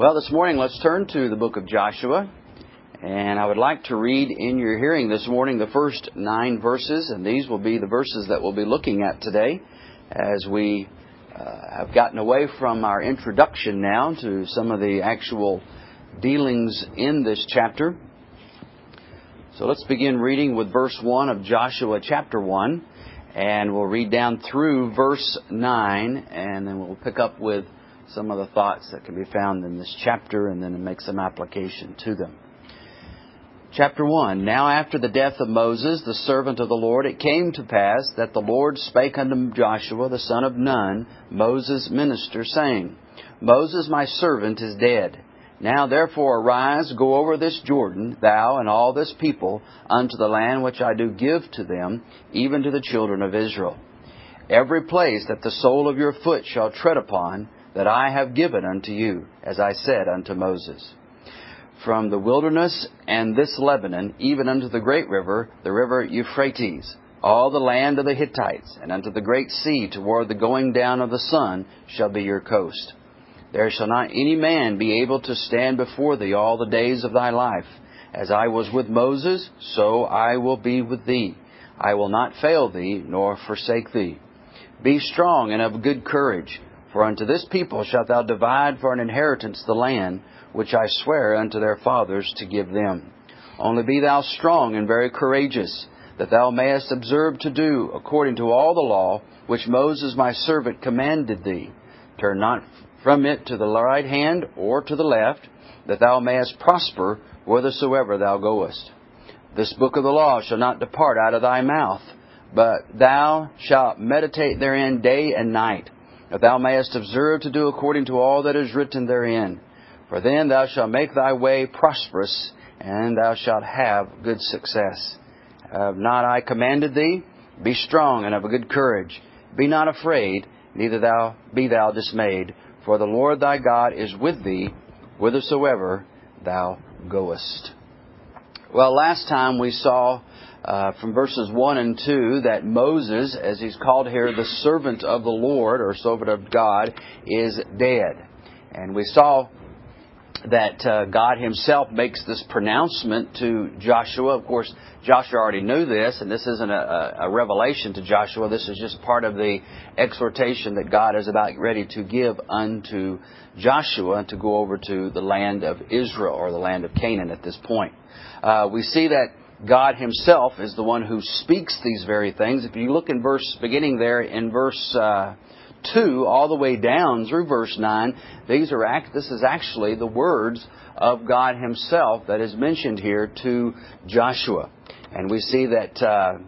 Well, this morning let's turn to the book of Joshua. And I would like to read in your hearing this morning the first nine verses, and these will be the verses that we'll be looking at today as we uh, have gotten away from our introduction now to some of the actual dealings in this chapter. So let's begin reading with verse 1 of Joshua chapter 1, and we'll read down through verse 9, and then we'll pick up with some of the thoughts that can be found in this chapter and then make some application to them. Chapter 1 Now after the death of Moses, the servant of the Lord, it came to pass that the Lord spake unto Joshua the son of Nun, Moses' minister, saying, Moses my servant is dead. Now therefore arise, go over this Jordan, thou and all this people, unto the land which I do give to them, even to the children of Israel. Every place that the sole of your foot shall tread upon, that I have given unto you, as I said unto Moses. From the wilderness and this Lebanon, even unto the great river, the river Euphrates, all the land of the Hittites, and unto the great sea toward the going down of the sun, shall be your coast. There shall not any man be able to stand before thee all the days of thy life. As I was with Moses, so I will be with thee. I will not fail thee, nor forsake thee. Be strong and of good courage for unto this people shalt thou divide for an inheritance the land which I swear unto their fathers to give them. Only be thou strong and very courageous, that thou mayest observe to do according to all the law which Moses my servant commanded thee. Turn not from it to the right hand or to the left, that thou mayest prosper whithersoever thou goest. This book of the law shall not depart out of thy mouth, but thou shalt meditate therein day and night that thou mayest observe to do according to all that is written therein. For then thou shalt make thy way prosperous, and thou shalt have good success. Have not I commanded thee? Be strong and of a good courage. Be not afraid, neither thou be thou dismayed, for the Lord thy God is with thee whithersoever thou goest. Well, last time we saw uh, from verses 1 and 2 that Moses, as he's called here, the servant of the Lord or servant of God, is dead. And we saw that uh, God Himself makes this pronouncement to Joshua. Of course, Joshua already knew this, and this isn't a, a, revelation to Joshua. This is just part of the exhortation that God is about ready to give unto Joshua to go over to the land of Israel or the land of Canaan at this point. Uh, we see that God Himself is the one who speaks these very things. If you look in verse, beginning there in verse uh, 2 all the way down through verse 9, these are act, this is actually the words of God Himself that is mentioned here to Joshua. And we see that uh,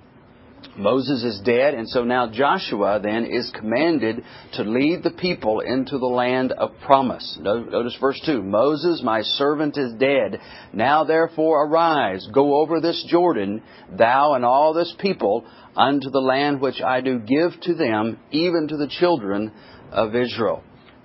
Moses is dead, and so now Joshua then is commanded to lead the people into the land of promise. Notice verse 2 Moses, my servant, is dead. Now therefore arise, go over this Jordan, thou and all this people, unto the land which I do give to them, even to the children of Israel.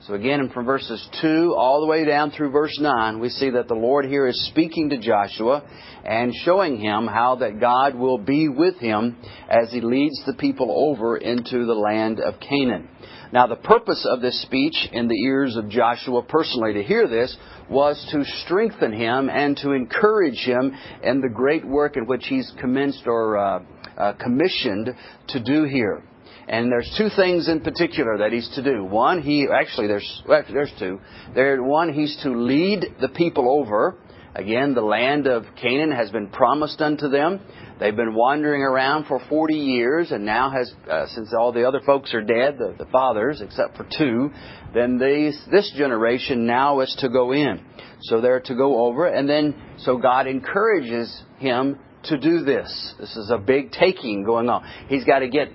So again, from verses 2 all the way down through verse 9, we see that the Lord here is speaking to Joshua and showing him how that God will be with him as he leads the people over into the land of Canaan. Now, the purpose of this speech in the ears of Joshua personally to hear this was to strengthen him and to encourage him in the great work in which he's commenced or uh, uh, commissioned to do here. And there's two things in particular that he's to do. One, he actually there's there's two. There, one, he's to lead the people over. Again, the land of Canaan has been promised unto them. They've been wandering around for 40 years, and now has, uh, since all the other folks are dead, the, the fathers, except for two, then these, this generation now is to go in. So they're to go over, and then, so God encourages him to do this. This is a big taking going on. He's got to get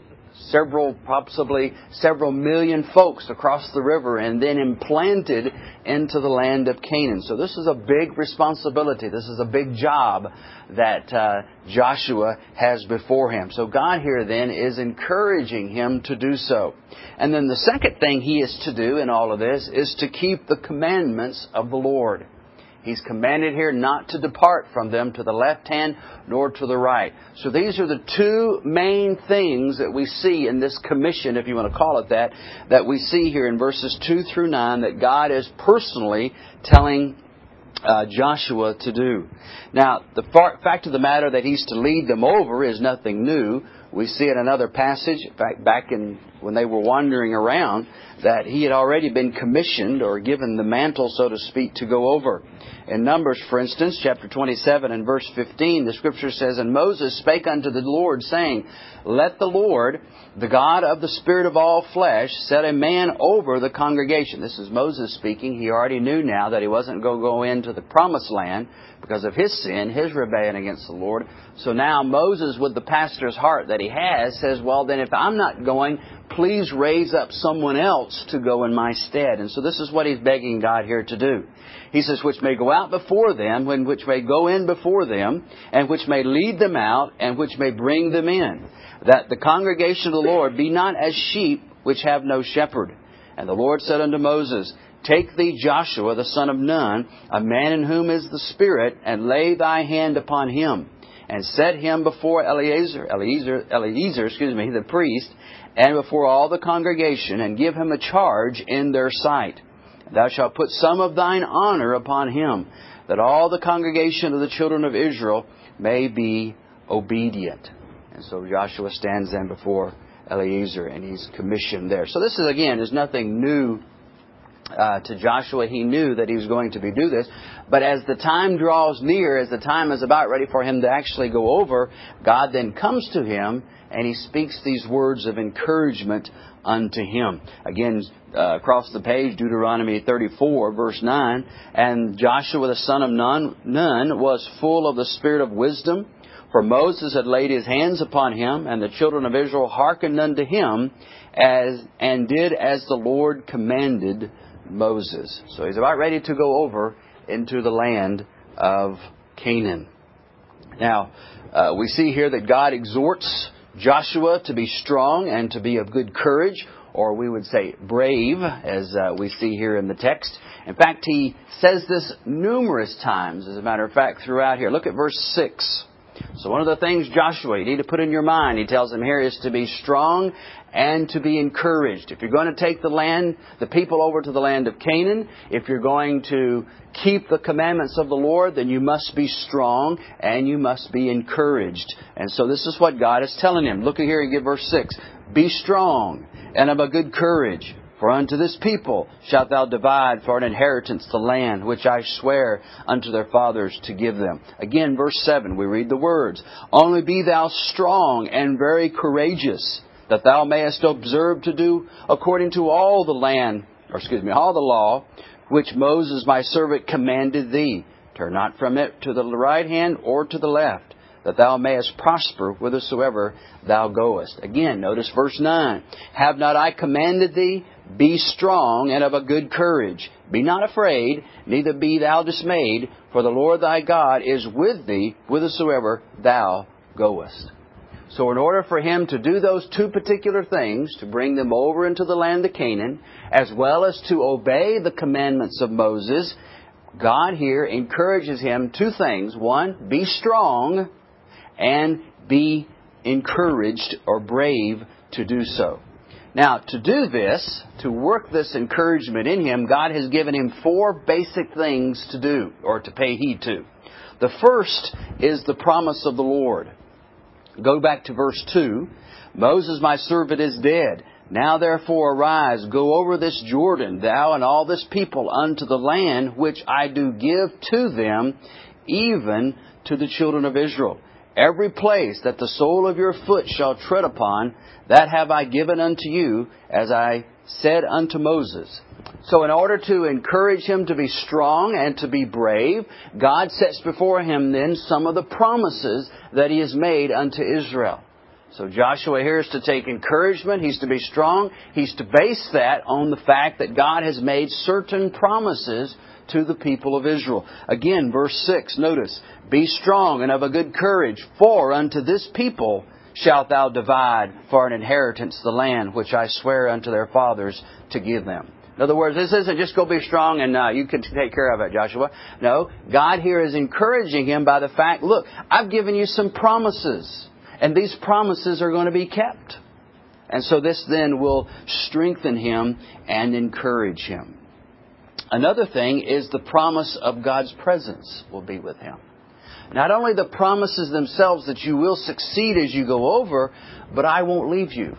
several, possibly several million folks across the river and then implanted into the land of Canaan. So this is a big responsibility. This is a big job that uh, Joshua has before him. So God here then is encouraging him to do so. And then the second thing he is to do in all of this is to keep the commandments of the Lord. He's commanded here not to depart from them to the left hand nor to the right. So these are the two main things that we see in this commission, if you want to call it that, that we see here in verses 2 through 9 that God is personally telling uh, Joshua to do. Now, the fact of the matter that he's to lead them over is nothing new. We see it in another passage, in fact, back in when they were wandering around, that he had already been commissioned or given the mantle, so to speak, to go over. In Numbers, for instance, chapter 27 and verse 15, the scripture says, And Moses spake unto the Lord, saying, Let the Lord, the God of the Spirit of all flesh, set a man over the congregation. This is Moses speaking. He already knew now that he wasn't going to go into the promised land because of his sin, his rebellion against the Lord. So now Moses, with the pastor's heart that he has, says, Well, then if I'm not going, please raise up someone else to go in my stead. And so this is what he's begging God here to do. He says, which may go out before them, and which may go in before them, and which may lead them out, and which may bring them in. That the congregation of the Lord be not as sheep which have no shepherd. And the Lord said unto Moses, Take thee Joshua the son of Nun, a man in whom is the Spirit, and lay thy hand upon him, and set him before Eleazar, Eleazar, Eleazar, excuse me, the priest, and before all the congregation, and give him a charge in their sight. Thou shalt put some of thine honor upon him, that all the congregation of the children of Israel may be obedient. And so Joshua stands then before Eleazar, and he's commissioned there. So this is again is nothing new uh, to Joshua. He knew that he was going to be do this. But as the time draws near, as the time is about ready for him to actually go over, God then comes to him and he speaks these words of encouragement unto him. Again, uh, across the page, Deuteronomy 34, verse 9. And Joshua the son of Nun, Nun was full of the spirit of wisdom. For Moses had laid his hands upon him, and the children of Israel hearkened unto him, as and did as the Lord commanded Moses. So he's about ready to go over into the land of Canaan. Now, uh, we see here that God exhorts Joshua to be strong and to be of good courage, or we would say brave, as uh, we see here in the text. In fact, he says this numerous times, as a matter of fact, throughout here. Look at verse 6. So one of the things, Joshua, you need to put in your mind, he tells him here, is to be strong and to be encouraged. If you're going to take the land, the people over to the land of Canaan, if you're going to keep the commandments of the Lord, then you must be strong and you must be encouraged. And so this is what God is telling him. Look here, here, give verse 6. Be strong and of a good courage. For unto this people shalt thou divide for an inheritance the land which I swear unto their fathers to give them. Again, verse 7, we read the words, Only be thou strong and very courageous, that thou mayest observe to do according to all the land, or excuse me, all the law, which Moses my servant commanded thee. Turn not from it to the right hand or to the left, that thou mayest prosper whithersoever thou goest. Again, notice verse 9. Have not I commanded thee? Be strong and of a good courage. Be not afraid, neither be thou dismayed, for the Lord thy God is with thee whithersoever thou goest. So, in order for him to do those two particular things, to bring them over into the land of Canaan, as well as to obey the commandments of Moses, God here encourages him two things. One, be strong, and be encouraged or brave to do so. Now, to do this, to work this encouragement in him, God has given him four basic things to do, or to pay heed to. The first is the promise of the Lord. Go back to verse 2. Moses, my servant, is dead. Now therefore arise, go over this Jordan, thou and all this people, unto the land which I do give to them, even to the children of Israel. Every place that the sole of your foot shall tread upon, that have I given unto you, as I said unto Moses. So in order to encourage him to be strong and to be brave, God sets before him then some of the promises that he has made unto Israel. So Joshua here is to take encouragement. He's to be strong. He's to base that on the fact that God has made certain promises to the people of Israel. Again, verse 6, notice, Be strong and of a good courage, for unto this people shalt thou divide for an inheritance the land which I swear unto their fathers to give them. In other words, this isn't just go be strong and uh, you can take care of it, Joshua. No, God here is encouraging him by the fact, look, I've given you some promises, and these promises are going to be kept. And so this then will strengthen him and encourage him. Another thing is the promise of God's presence will be with him. Not only the promises themselves that you will succeed as you go over, but I won't leave you.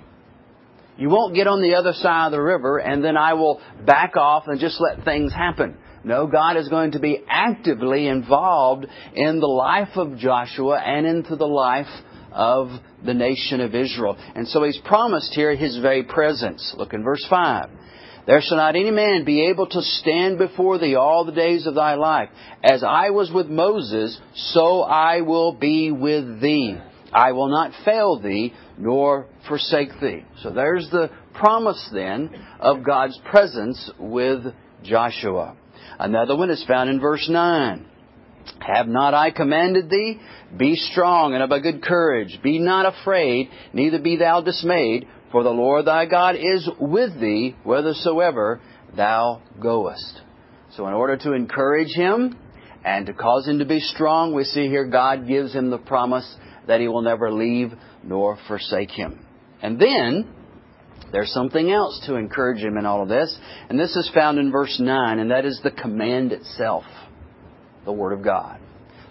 You won't get on the other side of the river and then I will back off and just let things happen. No, God is going to be actively involved in the life of Joshua and into the life of the nation of Israel. And so he's promised here his very presence. Look in verse 5. There shall not any man be able to stand before thee all the days of thy life. As I was with Moses, so I will be with thee. I will not fail thee, nor forsake thee. So there's the promise then of God's presence with Joshua. Another one is found in verse 9. Have not I commanded thee? Be strong and of a good courage. Be not afraid, neither be thou dismayed, for the Lord thy God is with thee whithersoever thou goest. So in order to encourage him and to cause him to be strong, we see here God gives him the promise that he will never leave nor forsake him. And then, there's something else to encourage him in all of this, and this is found in verse 9, and that is the command itself, the Word of God.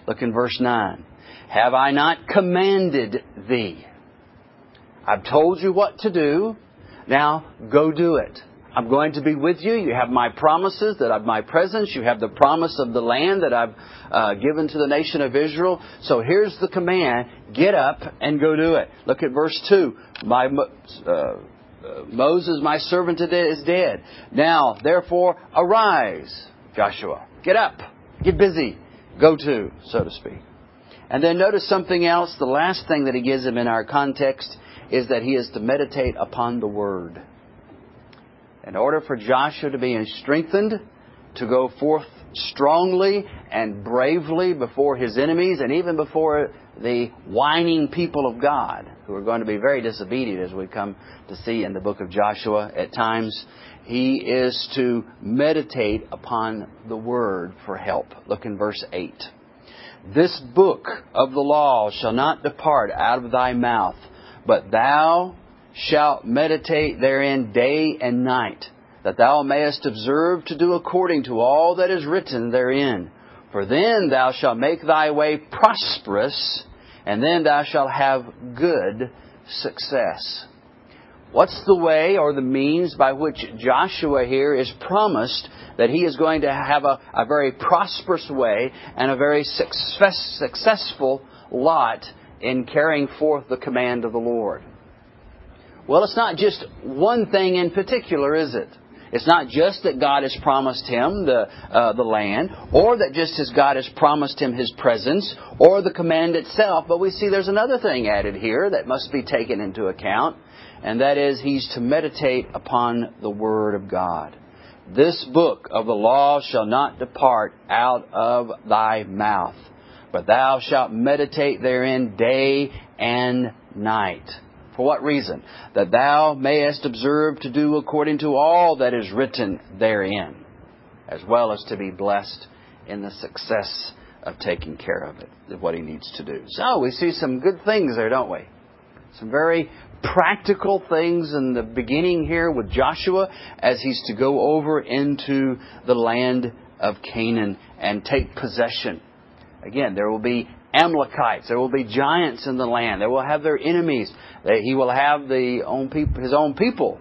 Look in verse 9. Have I not commanded thee? I've told you what to do. Now go do it. I'm going to be with you. You have my promises that I've my presence. You have the promise of the land that I've uh, given to the nation of Israel. So here's the command: get up and go do it. Look at verse two. My uh, uh, Moses, my servant, today is dead. Now, therefore, arise, Joshua. Get up. Get busy. Go to, so to speak. And then notice something else. The last thing that he gives him in our context is that he is to meditate upon the Word. In order for Joshua to be strengthened, to go forth strongly and bravely before his enemies and even before the whining people of God, who are going to be very disobedient as we come to see in the book of Joshua at times, he is to meditate upon the Word for help. Look in verse 8. This book of the law shall not depart out of thy mouth, but thou shalt meditate therein day and night, that thou mayest observe to do according to all that is written therein. For then thou shalt make thy way prosperous, and then thou shalt have good success. What's the way or the means by which Joshua here is promised that he is going to have a, a very prosperous way and a very success, successful lot in carrying forth the command of the Lord? Well, it's not just one thing in particular, is it? It's not just that God has promised him the, uh, the land, or that just as God has promised him his presence, or the command itself, but we see there's another thing added here that must be taken into account, and that is he's to meditate upon the Word of God. This book of the law shall not depart out of thy mouth, but thou shalt meditate therein day and night for what reason? That thou mayest observe to do according to all that is written therein, as well as to be blessed in the success of taking care of it, of what he needs to do. So we see some good things there, don't we? Some very practical things in the beginning here with Joshua as he's to go over into the land of Canaan and take possession. Again, there will be Amalekites. There will be giants in the land. They will have their enemies. He will have the own people, his own people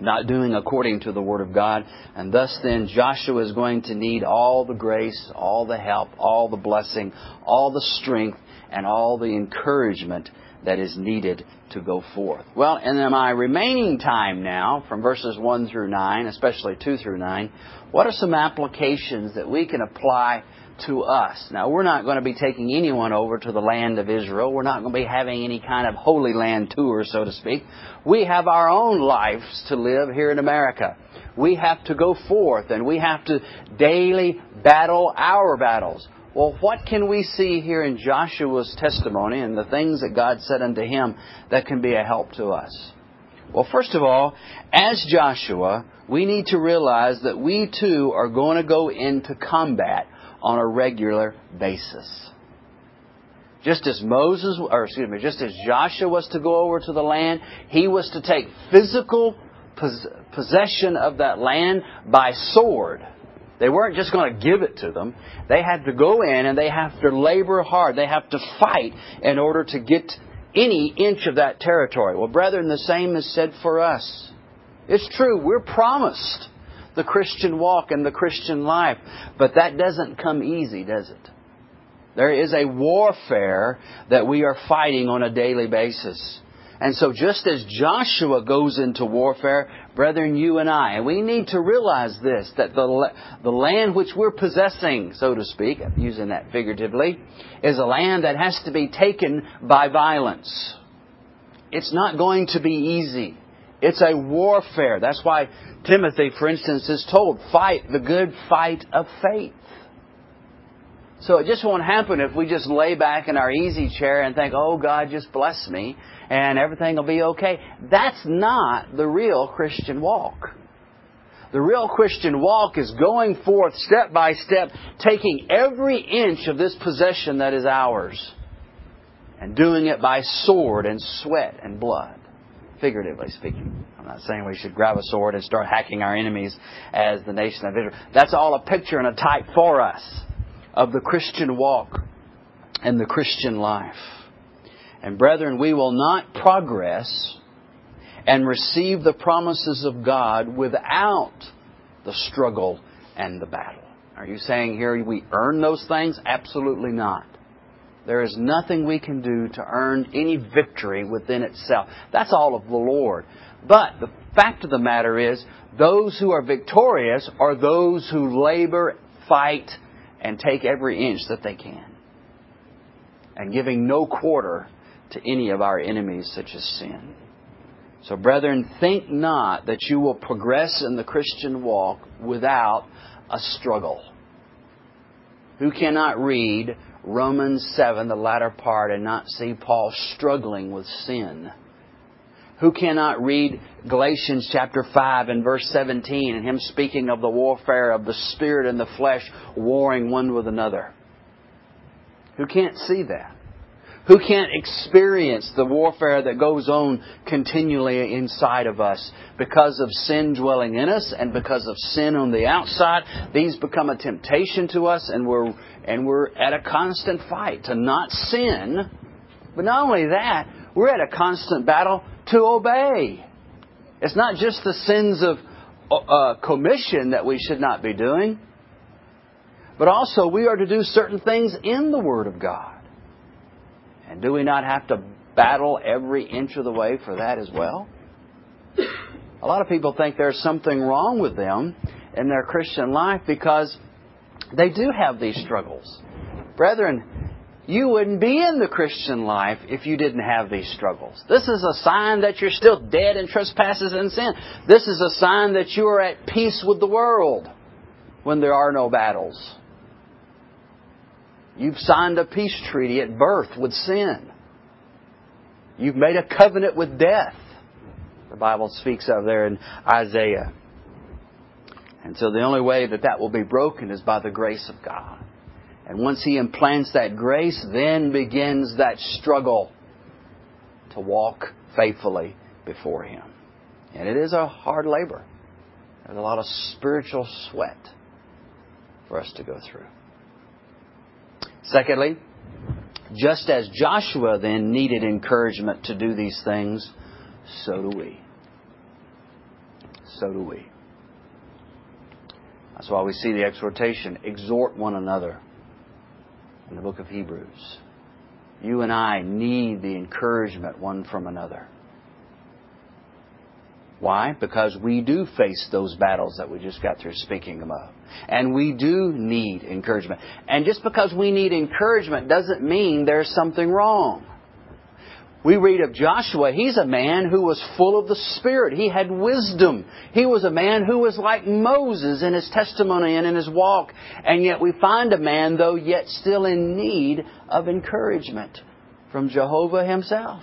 not doing according to the Word of God. And thus then Joshua is going to need all the grace, all the help, all the blessing, all the strength, and all the encouragement that is needed to go forth. Well, and in my remaining time now, from verses 1 through 9, especially 2 through 9, what are some applications that we can apply to us. Now, we're not going to be taking anyone over to the land of Israel. We're not going to be having any kind of Holy Land tour, so to speak. We have our own lives to live here in America. We have to go forth and we have to daily battle our battles. Well, what can we see here in Joshua's testimony and the things that God said unto him that can be a help to us? Well, first of all, as Joshua, we need to realize that we too are going to go into combat on a regular basis. Just as Moses, or excuse me, just as Joshua was to go over to the land, he was to take physical possession of that land by sword. They weren't just going to give it to them. They had to go in and they have to labor hard. They have to fight in order to get any inch of that territory. Well, brethren, the same is said for us. It's true, we're promised the Christian walk and the Christian life, but that doesn't come easy, does it? There is a warfare that we are fighting on a daily basis. And so just as Joshua goes into warfare, brethren, you and I, we need to realize this, that the, the land which we're possessing, so to speak, using that figuratively, is a land that has to be taken by violence. It's not going to be easy. It's a warfare. That's why Timothy, for instance, is told, fight the good fight of faith. So it just won't happen if we just lay back in our easy chair and think, oh, God, just bless me and everything will be okay. That's not the real Christian walk. The real Christian walk is going forth step by step, taking every inch of this possession that is ours and doing it by sword and sweat and blood, figuratively speaking. I'm not saying we should grab a sword and start hacking our enemies as the nation of Israel. That's all a picture and a type for us of the Christian walk and the Christian life. And brethren, we will not progress and receive the promises of God without the struggle and the battle. Are you saying here we earn those things? Absolutely not. There is nothing we can do to earn any victory within itself. That's all of the Lord. But the fact of the matter is, those who are victorious are those who labor, fight, and take every inch that they can. And giving no quarter to any of our enemies, such as sin. So, brethren, think not that you will progress in the Christian walk without a struggle. Who cannot read Romans 7, the latter part, and not see Paul struggling with sin? Who cannot read Galatians chapter 5 and verse 17 and him speaking of the warfare of the spirit and the flesh warring one with another? Who can't see that? Who can't experience the warfare that goes on continually inside of us because of sin dwelling in us and because of sin on the outside? These become a temptation to us and we're, and we're at a constant fight to not sin. But not only that, we're at a constant battle to obey. It's not just the sins of uh, commission that we should not be doing, but also we are to do certain things in the Word of God. And do we not have to battle every inch of the way for that as well? A lot of people think there's something wrong with them in their Christian life because they do have these struggles. Brethren, you wouldn't be in the Christian life if you didn't have these struggles. This is a sign that you're still dead in trespasses and sin. This is a sign that you are at peace with the world when there are no battles. You've signed a peace treaty at birth with sin. You've made a covenant with death. The Bible speaks of there in Isaiah. And so the only way that that will be broken is by the grace of God. And once He implants that grace, then begins that struggle to walk faithfully before Him. And it is a hard labor. There's a lot of spiritual sweat for us to go through. Secondly, just as Joshua then needed encouragement to do these things, so do we. So do we. That's why we see the exhortation exhort one another in the book of Hebrews. You and I need the encouragement one from another. Why? Because we do face those battles that we just got through speaking about. And we do need encouragement. And just because we need encouragement doesn't mean there's something wrong. We read of Joshua, he's a man who was full of the Spirit. He had wisdom. He was a man who was like Moses in his testimony and in his walk. And yet we find a man, though, yet still in need of encouragement from Jehovah himself.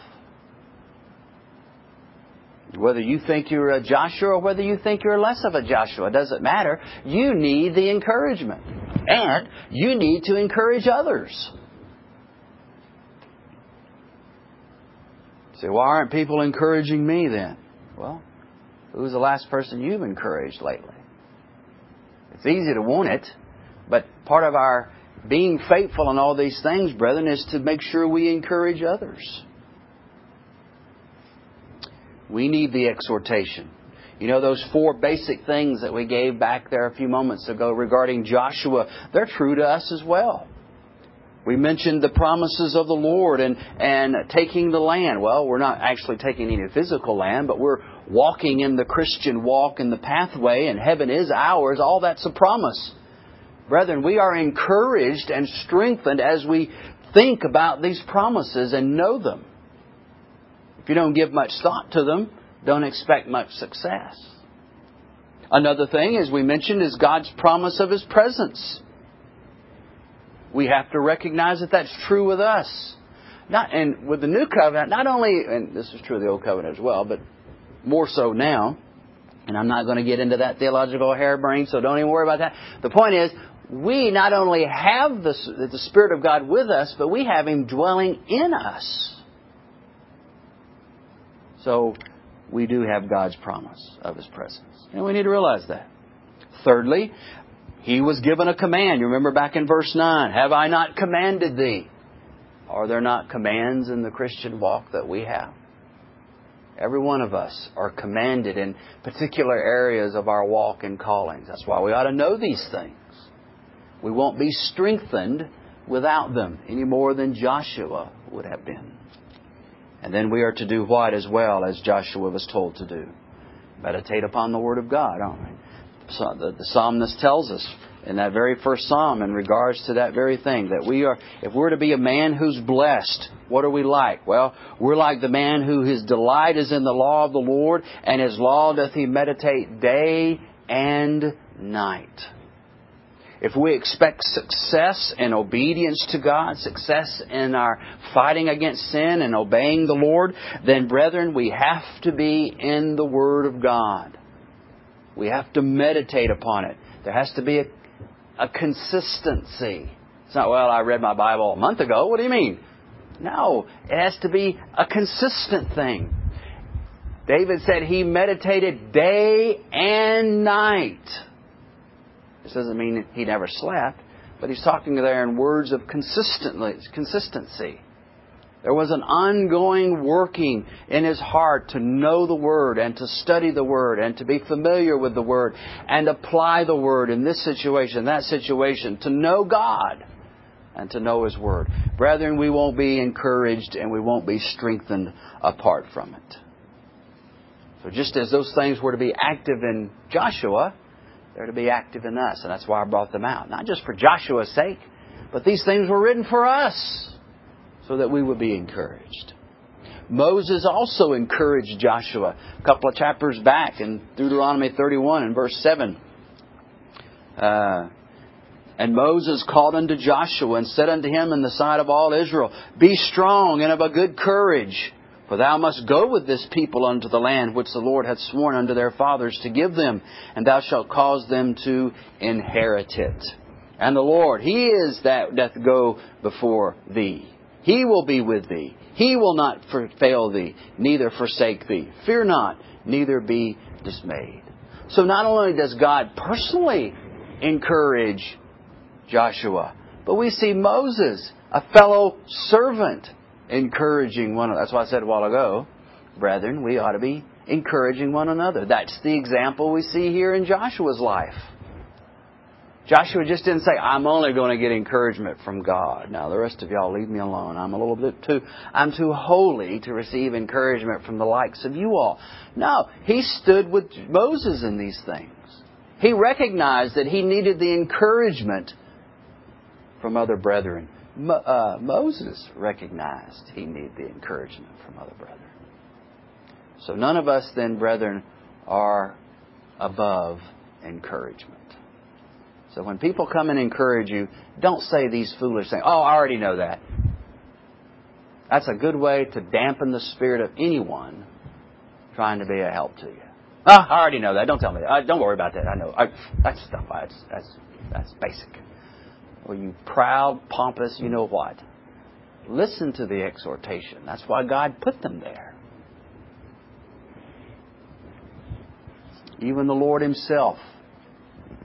Whether you think you're a Joshua or whether you think you're less of a Joshua, doesn't matter. You need the encouragement. And you need to encourage others. Say, why aren't people encouraging me then? Well, who's the last person you've encouraged lately? It's easy to want it, but part of our being faithful in all these things, brethren, is to make sure we encourage others. We need the exhortation. You know, those four basic things that we gave back there a few moments ago regarding Joshua, they're true to us as well. We mentioned the promises of the Lord and, and taking the land. Well, we're not actually taking any physical land, but we're walking in the Christian walk in the pathway, and heaven is ours. All that's a promise. Brethren, we are encouraged and strengthened as we think about these promises and know them. If you don't give much thought to them, don't expect much success. Another thing, as we mentioned, is God's promise of His presence we have to recognize that that's true with us. Not, and with the new covenant, not only, and this is true of the old covenant as well, but more so now, and I'm not going to get into that theological harebrained, so don't even worry about that. The point is, we not only have the, the Spirit of God with us, but we have Him dwelling in us. So, we do have God's promise of His presence. And we need to realize that. Thirdly, he was given a command. You remember back in verse 9, Have I not commanded thee? Are there not commands in the Christian walk that we have? Every one of us are commanded in particular areas of our walk and callings. That's why we ought to know these things. We won't be strengthened without them any more than Joshua would have been. And then we are to do what as well as Joshua was told to do? Meditate upon the Word of God, aren't we? the, the psalmist tells us in that very first psalm in regards to that very thing that we are if we're to be a man who's blessed what are we like well we're like the man who his delight is in the law of the lord and his law doth he meditate day and night if we expect success and obedience to God, success in our fighting against sin and obeying the Lord, then, brethren, we have to be in the Word of God. We have to meditate upon it. There has to be a, a consistency. It's not, well, I read my Bible a month ago. What do you mean? No, it has to be a consistent thing. David said he meditated day and night. This doesn't mean he never slept, but he's talking there in words of consistency. There was an ongoing working in his heart to know the Word and to study the Word and to be familiar with the Word and apply the Word in this situation, that situation, to know God and to know His Word. Brethren, we won't be encouraged and we won't be strengthened apart from it. So just as those things were to be active in Joshua, they're to be active in us. And that's why I brought them out. Not just for Joshua's sake, but these things were written for us so that we would be encouraged. Moses also encouraged Joshua a couple of chapters back in Deuteronomy 31 and verse 7. Uh, and Moses called unto Joshua and said unto him in the sight of all Israel, Be strong and of a good courage, for thou must go with this people unto the land which the Lord hath sworn unto their fathers to give them, and thou shalt cause them to inherit it. And the Lord, He is that doth go before thee. He will be with thee. He will not fail thee, neither forsake thee. Fear not, neither be dismayed. So not only does God personally encourage Joshua, but we see Moses, a fellow servant, encouraging one another. That's why I said a while ago, brethren, we ought to be encouraging one another. That's the example we see here in Joshua's life. Joshua just didn't say, I'm only going to get encouragement from God. Now, the rest of y'all leave me alone. I'm a little bit too, I'm too holy to receive encouragement from the likes of you all. No, he stood with Moses in these things. He recognized that he needed the encouragement from other brethren. Mo, uh, Moses recognized he needed the encouragement from other brethren. So none of us then, brethren, are above encouragement. So when people come and encourage you, don't say these foolish things. Oh, I already know that. That's a good way to dampen the spirit of anyone trying to be a help to you. Oh, I already know that. Don't tell me that. Uh, don't worry about that. I know. I, that's stuff. That's, that's, that's basic. Well, you proud, pompous, you know what? Listen to the exhortation. That's why God put them there. Even the Lord Himself,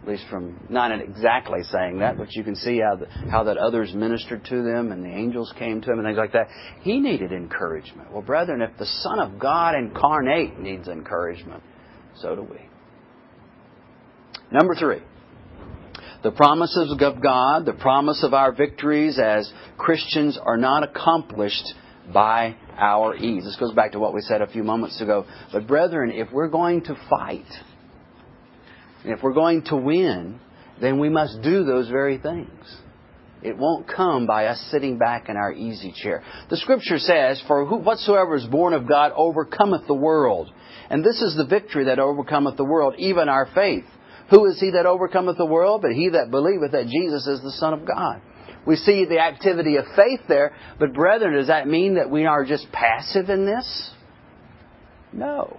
at least from not exactly saying that, but you can see how the, how that others ministered to them and the angels came to him and things like that. He needed encouragement. Well, brethren, if the Son of God incarnate needs encouragement, so do we. Number three. The promises of God, the promise of our victories as Christians are not accomplished by our ease. This goes back to what we said a few moments ago. But brethren, if we're going to fight, if we're going to win, then we must do those very things. It won't come by us sitting back in our easy chair. The scripture says, For whatsoever is born of God overcometh the world. And this is the victory that overcometh the world, even our faith. Who is he that overcometh the world? But he that believeth that Jesus is the Son of God. We see the activity of faith there, but brethren, does that mean that we are just passive in this? No.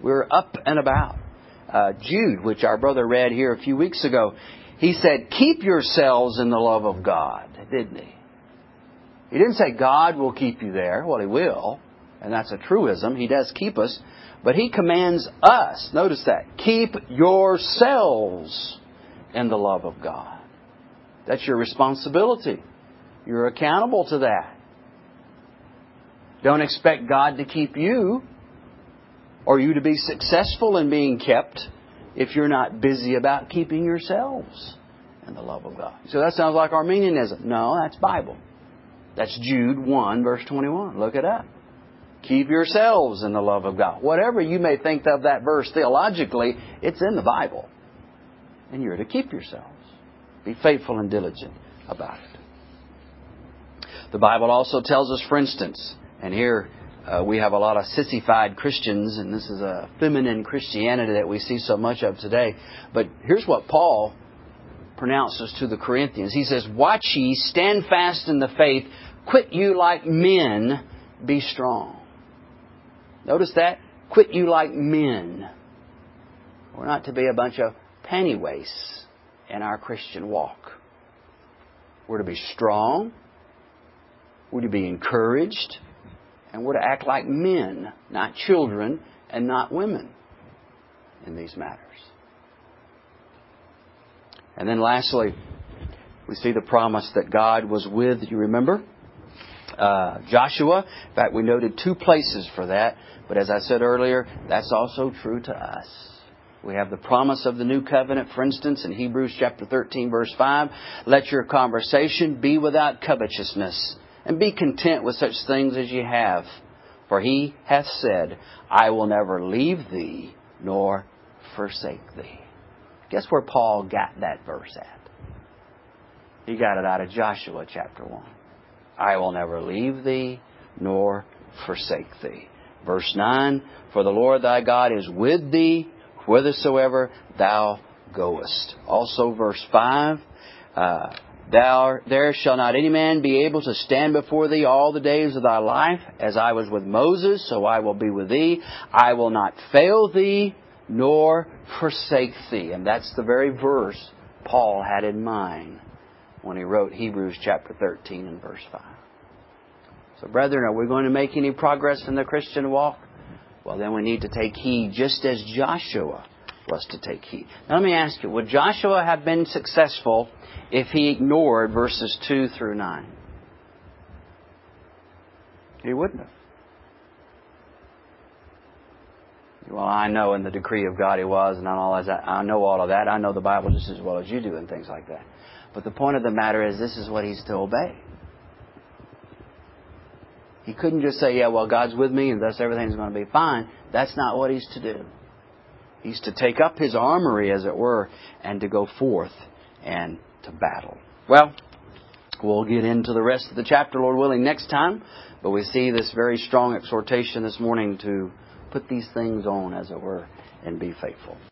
We're up and about. Uh, Jude, which our brother read here a few weeks ago, he said, Keep yourselves in the love of God, didn't he? He didn't say God will keep you there. Well, he will, and that's a truism. He does keep us. But he commands us, notice that, keep yourselves in the love of God. That's your responsibility. You're accountable to that. Don't expect God to keep you or you to be successful in being kept if you're not busy about keeping yourselves in the love of God. So that sounds like Arminianism. No, that's Bible. That's Jude 1, verse 21. Look it up. Keep yourselves in the love of God. Whatever you may think of that verse theologically, it's in the Bible. And you're to keep yourselves. Be faithful and diligent about it. The Bible also tells us, for instance, and here uh, we have a lot of sissified Christians, and this is a feminine Christianity that we see so much of today. But here's what Paul pronounces to the Corinthians. He says, Watch ye, stand fast in the faith, quit you like men, be strong. Notice that? Quit you like men. We're not to be a bunch of penny wastes in our Christian walk. We're to be strong. We're to be encouraged. And we're to act like men, not children, and not women in these matters. And then lastly, we see the promise that God was with, you remember? Uh, Joshua. In fact, we noted two places for that. But as I said earlier, that's also true to us. We have the promise of the new covenant, for instance, in Hebrews chapter 13, verse 5. Let your conversation be without covetousness, and be content with such things as ye have. For he hath said, I will never leave thee nor forsake thee. Guess where Paul got that verse at? He got it out of Joshua chapter 1. I will never leave thee nor forsake thee. Verse 9, For the Lord thy God is with thee whithersoever thou goest. Also verse 5, uh, Thou, there shall not any man be able to stand before thee all the days of thy life. As I was with Moses, so I will be with thee. I will not fail thee, nor forsake thee. And that's the very verse Paul had in mind when he wrote Hebrews chapter 13 and verse 5. So, brethren, are we going to make any progress in the Christian walk? Well, then we need to take heed just as Joshua was to take heed. Now, let me ask you would Joshua have been successful if he ignored verses 2 through 9? He wouldn't have. Well, I know in the decree of God he was, and all that. I know all of that. I know the Bible just as well as you do, and things like that. But the point of the matter is, this is what he's to obey. He couldn't just say, yeah, well, God's with me and thus everything's going to be fine. That's not what he's to do. He's to take up his armory, as it were, and to go forth and to battle. Well, we'll get into the rest of the chapter, Lord willing, next time. But we see this very strong exhortation this morning to put these things on, as it were, and be faithful.